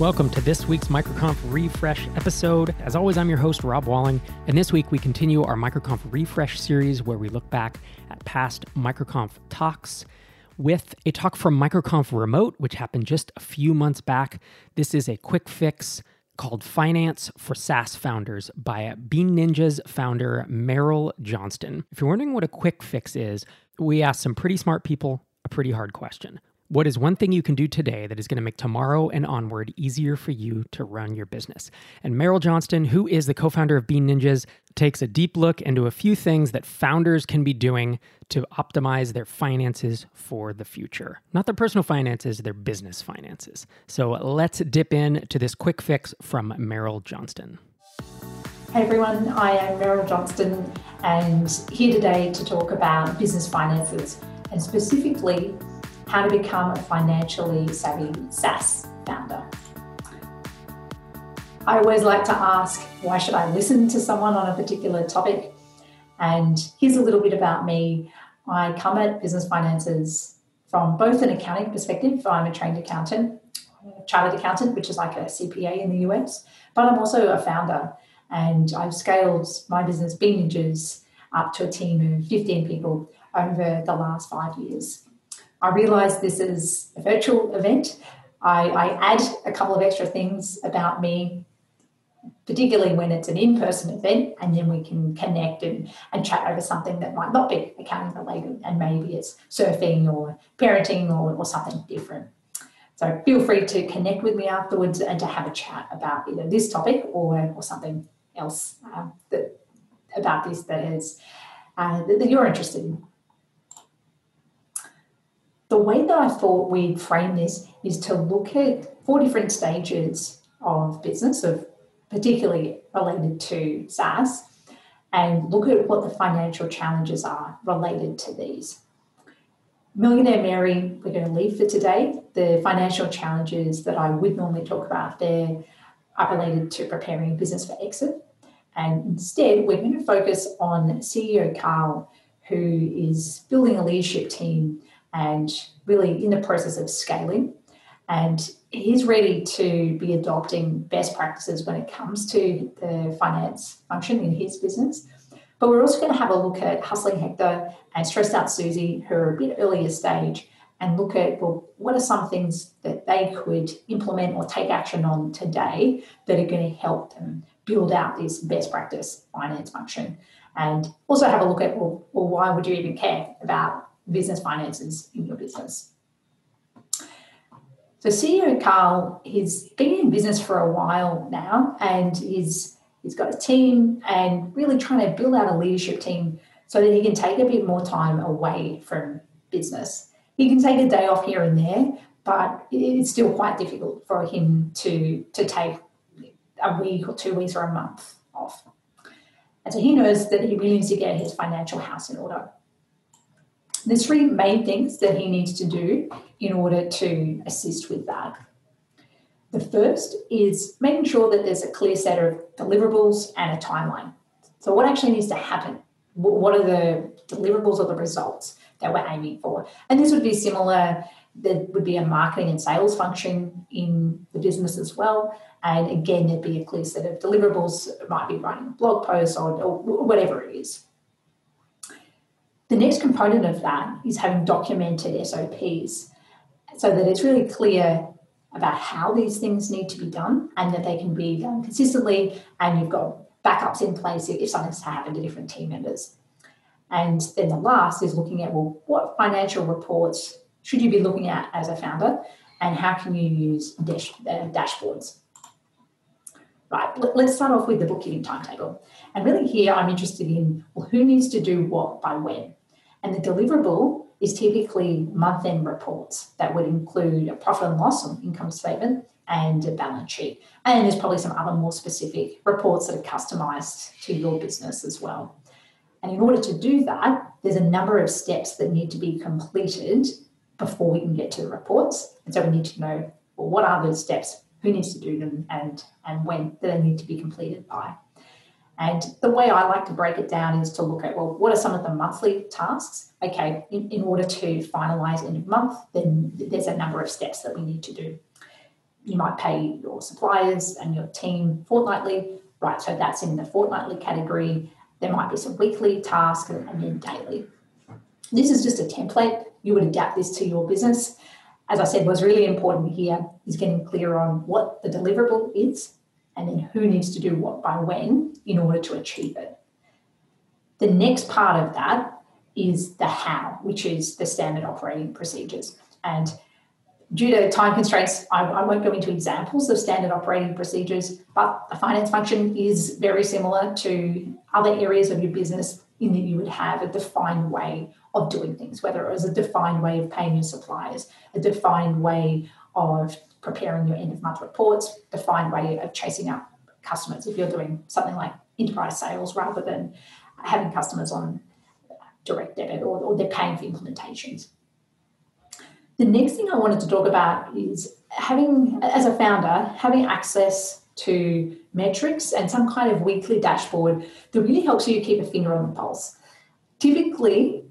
Welcome to this week's MicroConf Refresh episode. As always, I'm your host, Rob Walling, and this week we continue our MicroConf Refresh series where we look back at past MicroConf talks with a talk from MicroConf Remote, which happened just a few months back. This is a quick fix called Finance for SaaS Founders by Bean Ninjas founder Meryl Johnston. If you're wondering what a quick fix is, we asked some pretty smart people a pretty hard question. What is one thing you can do today that is going to make tomorrow and onward easier for you to run your business? And Meryl Johnston, who is the co founder of Bean Ninjas, takes a deep look into a few things that founders can be doing to optimize their finances for the future. Not their personal finances, their business finances. So let's dip in to this quick fix from Meryl Johnston. Hey everyone, I am Meryl Johnston and here today to talk about business finances and specifically how to become a financially savvy SaaS founder. I always like to ask, why should I listen to someone on a particular topic? And here's a little bit about me. I come at business finances from both an accounting perspective, I'm a trained accountant, a chartered accountant, which is like a CPA in the US, but I'm also a founder and I've scaled my business, Bean up to a team of 15 people over the last five years. I realise this is a virtual event. I, I, add a couple of extra things about me, particularly when it's an in person event, and then we can connect and, and chat over something that might not be accounting related, and maybe it's surfing or parenting or, or something different. So feel free to connect with me afterwards and to have a chat about either this topic or, or something else uh, that about this that is uh, that, that you're interested in the way that I thought we'd frame this is to look at four different stages of business, of particularly related to SaaS, and look at what the financial challenges are related to these. Millionaire Mary, we're going to leave for today. The financial challenges that I would normally talk about there are related to preparing business for exit. And instead, we're going to focus on CEO Carl, who is building a leadership team and really in the process of scaling. And he's ready to be adopting best practices when it comes to the finance function in his business. But we're also going to have a look at Hustling Hector and Stressed Out Susie, who are a bit earlier stage, and look at well, what are some things that they could implement or take action on today that are going to help them build out this best practice finance function. And also have a look at well, well why would you even care about business finances in your business. So CEO Carl, he's been in business for a while now and he's he's got a team and really trying to build out a leadership team so that he can take a bit more time away from business. He can take a day off here and there, but it's still quite difficult for him to, to take a week or two weeks or a month off. And so he knows that he really needs to get his financial house in order. There's three main things that he needs to do in order to assist with that. The first is making sure that there's a clear set of deliverables and a timeline. So, what actually needs to happen? What are the deliverables or the results that we're aiming for? And this would be similar, there would be a marketing and sales function in the business as well. And again, there'd be a clear set of deliverables. It might be writing a blog post or, or whatever it is. The next component of that is having documented SOPs so that it's really clear about how these things need to be done and that they can be done consistently and you've got backups in place if something's happened to different team members. And then the last is looking at well, what financial reports should you be looking at as a founder and how can you use dash, uh, dashboards? Right, let's start off with the bookkeeping timetable. And really, here I'm interested in well, who needs to do what by when? And the deliverable is typically month end reports that would include a profit and loss or income statement and a balance sheet. And there's probably some other more specific reports that are customized to your business as well. And in order to do that, there's a number of steps that need to be completed before we can get to the reports. And so we need to know well, what are those steps who needs to do them and, and when do they need to be completed by. And the way I like to break it down is to look at, well, what are some of the monthly tasks? Okay, in, in order to finalize in a month, then there's a number of steps that we need to do. you might pay your suppliers and your team fortnightly, right? So that's in the fortnightly category. There might be some weekly tasks and then daily. This is just a template. You would adapt this to your business. As I said, what's really important here is getting clear on what the deliverable is and then who needs to do what by when in order to achieve it. The next part of that is the how, which is the standard operating procedures. And due to time constraints, I, I, won't go into examples of standard operating procedures, but the finance function is very similar to other areas of your business in that you would have a defined way of doing things, whether it was a defined way of paying your suppliers, a defined way of preparing your end of month reports, defined way of chasing up customers if you're doing something like enterprise sales rather than having customers on direct debit or, or they're paying for implementations. The next thing I wanted to talk about is having, as a founder, having access to metrics and some kind of weekly dashboard that really helps you keep a finger on the pulse. Typically,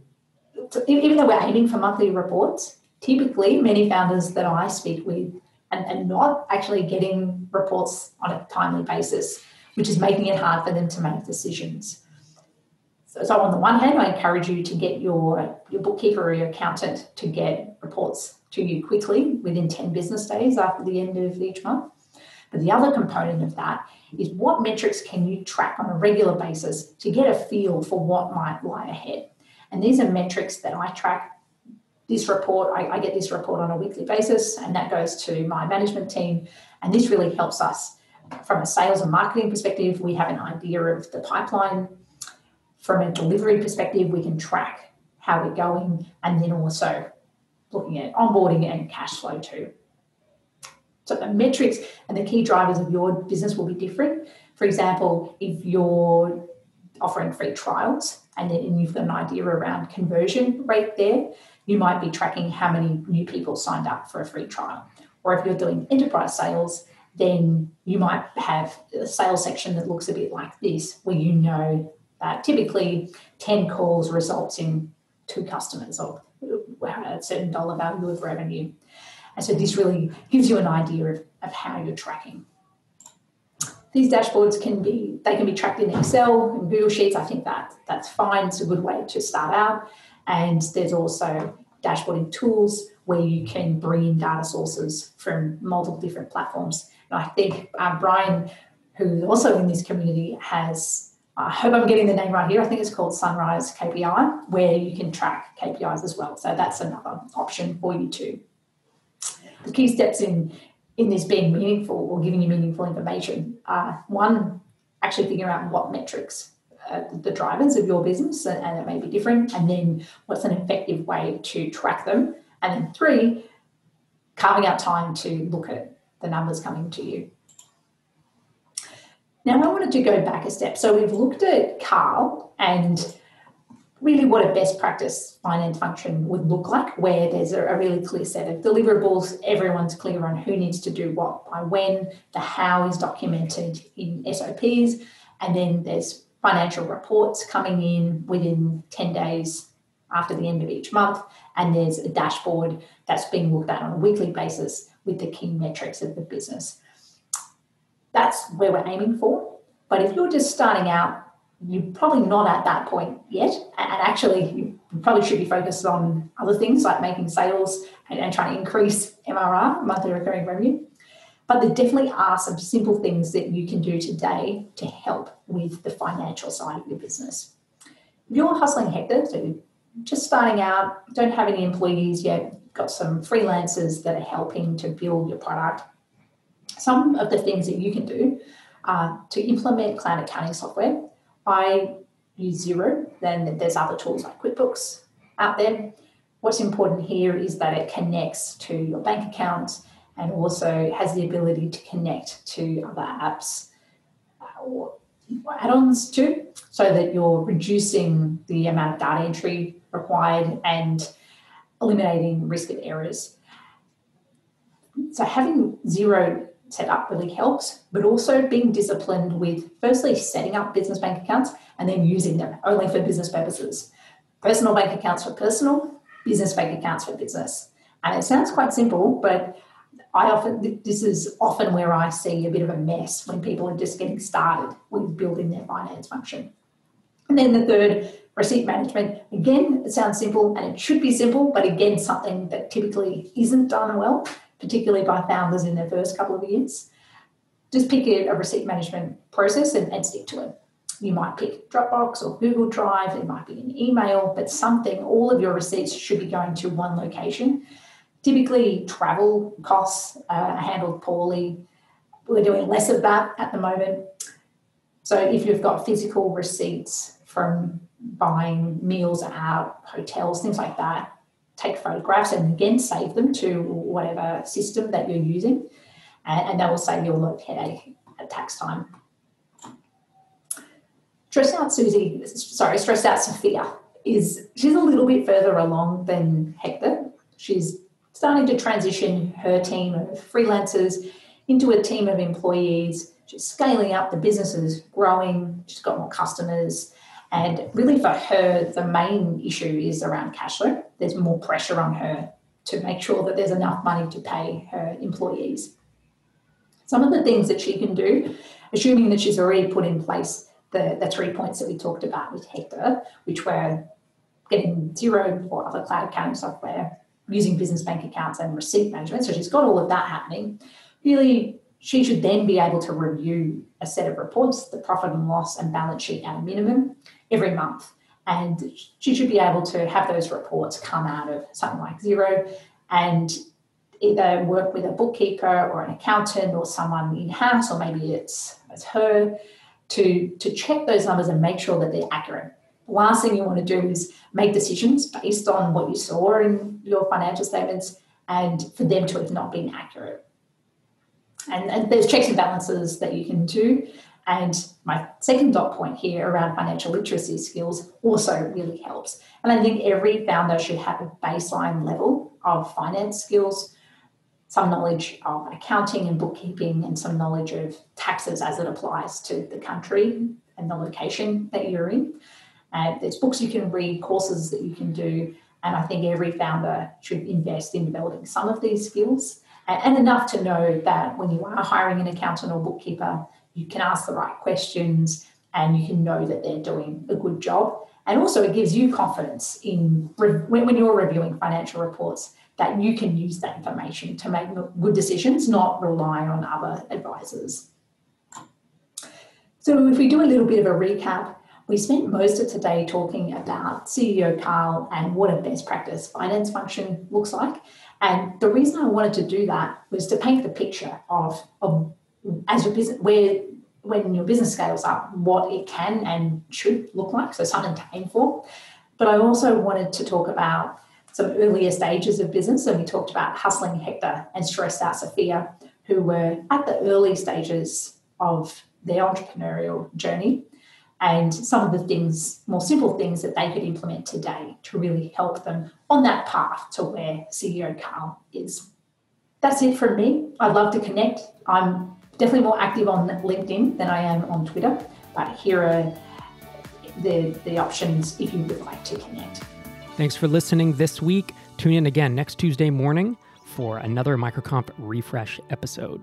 even though we're aiming for monthly reports, typically many founders that I speak with and, and not actually getting reports on a timely basis, which is making it hard for them to make decisions. So, so on the one hand, I encourage you to get your, your bookkeeper or your accountant to get reports to you quickly within 10 business days after the end of each month. But the other component of that is what metrics can you track on a regular basis to get a feel for what might lie ahead. And these are metrics that I track. This report, I, I get this report on a weekly basis, and that goes to my management team. And this really helps us from a sales and marketing perspective. We have an idea of the pipeline from a delivery perspective, we can track how we're going and then also looking at onboarding and cash flow too. So the metrics and the key drivers of your business will be different. For example, if you're offering free trials and then you've got an idea around conversion rate there, you might be tracking how many new people signed up for a free trial. Or if you're doing enterprise sales, then you might have a sales section that looks a bit like this, where you know uh, typically, 10 calls results in two customers or a certain dollar value of revenue. And so this really gives you an idea of, of how you're tracking. These dashboards can be they can be tracked in Excel and Google Sheets. I think that that's fine. It's a good way to start out. And there's also dashboarding tools where you can bring in data sources from multiple different platforms. And I think uh, Brian, who's also in this community, has I hope I'm getting the name right here. I think it's called Sunrise KPI, where you can track KPIs as well. So that's another option for you too. The key steps in in this being meaningful or giving you meaningful information are one, actually figuring out what metrics are the drivers of your business, and, it may be different, and then what's an effective way to track them, and then three, carving out time to look at the numbers coming to you. Now, I wanted to go back a step. So, we've looked at Carl and really what a best practice finance function would look like, where there's a, really clear set of deliverables, everyone's clear on who needs to do what by when, the how is documented in SOPs, and then there's financial reports coming in within 10 days after the end of each month, and there's a dashboard that's being looked at on a weekly basis with the key metrics of the business that's where we're aiming for. But if you're just starting out, you're probably not at that point yet. And actually, you probably should be focused on other things like making sales and, and trying to increase MRR, monthly recurring revenue. But there definitely are some simple things that you can do today to help with the financial side of your business. If you're a hustling hector, so just starting out, don't have any employees yet, got some freelancers that are helping to build your product, some of the things that you can do to implement cloud accounting software. I use Xero, then there's other tools like QuickBooks out there. What's important here is that it connects to your bank account and also has the ability to connect to other apps uh, or add-ons too, so that you're reducing the amount of data entry required and eliminating risk of errors. So having Xero set up really helps, but also being disciplined with firstly setting up business bank accounts and then using them only for business purposes. Personal bank accounts for personal, business bank accounts for business. And it sounds quite simple, but I often this is often where I see a bit of a mess when people are just getting started with building their finance function. And then the third, receipt management. Again, it sounds simple and it should be simple, but again, something that typically isn't done well, particularly by founders in their first couple of years. Just pick a, receipt management process and, and stick to it. You might pick Dropbox or Google Drive, it might be an email, but something, all of your receipts should be going to one location Typically, travel costs are handled poorly. We're doing less of that at the moment. So, if you've got physical receipts from buying meals at out, hotels, things like that, take photographs and again save them to whatever system that you're using, and, and that will save you a lot of headache at tax time. Stressed out Susie, sorry, stressed out Sophia is she's a little bit further along than Hector. She's starting to transition her team of freelancers into a team of employees. She's scaling up, the business is growing, she's got more customers. And really, for her, the main issue is around cash flow. There's more pressure on her to make sure that there's enough money to pay her employees. Some of the things that she can do, assuming that she's already put in place the, the three points that we talked about with Hector, which were getting Xero or other cloud accounting software, using business bank accounts and receipt management. So she's got all of that happening. Really, she should then be able to review a set of reports, the profit and loss and balance sheet at a minimum every month. And she should be able to have those reports come out of something like Xero and either work with a bookkeeper or an accountant or someone in house, or maybe it's, it's her to, to check those numbers and make sure that they're accurate last thing you want to do is make decisions based on what you saw in your financial statements and for them to have not been accurate. And, and there's checks and balances that you can do. And my second dot point here around financial literacy skills also really helps. And I think every founder should have a baseline level of finance skills, some knowledge of accounting and bookkeeping, and some knowledge of taxes as it applies to the country and the location that you're in. There's books you can read, courses that you can do, and I think every founder should invest in developing some of these skills and, enough to know that when you are hiring an accountant or bookkeeper, you can ask the right questions and you can know that they're doing a good job. And also, it gives you confidence in when you're reviewing financial reports that you can use that information to make good decisions, not rely on other advisors. So, if we do a little bit of a recap, we spent most of today talking about CEO Carl and what a best practice finance function looks like. And the reason I wanted to do that was to paint the picture of, of as your business, where when your business scales up, what it can and should look like. So something to aim for. But I also wanted to talk about some earlier stages of business. And we talked about hustling Hector and stressed out Sophia, who were at the early stages of their entrepreneurial journey and some of the things, more simple things that they could implement today to really help them on that path to where CEO Carl is. That's it from me. I'd love to connect. I'm definitely more active on LinkedIn than I am on Twitter, but here are the, the options if you would like to connect. Thanks for listening this week. Tune in again next Tuesday morning for another MicroConf Refresh episode.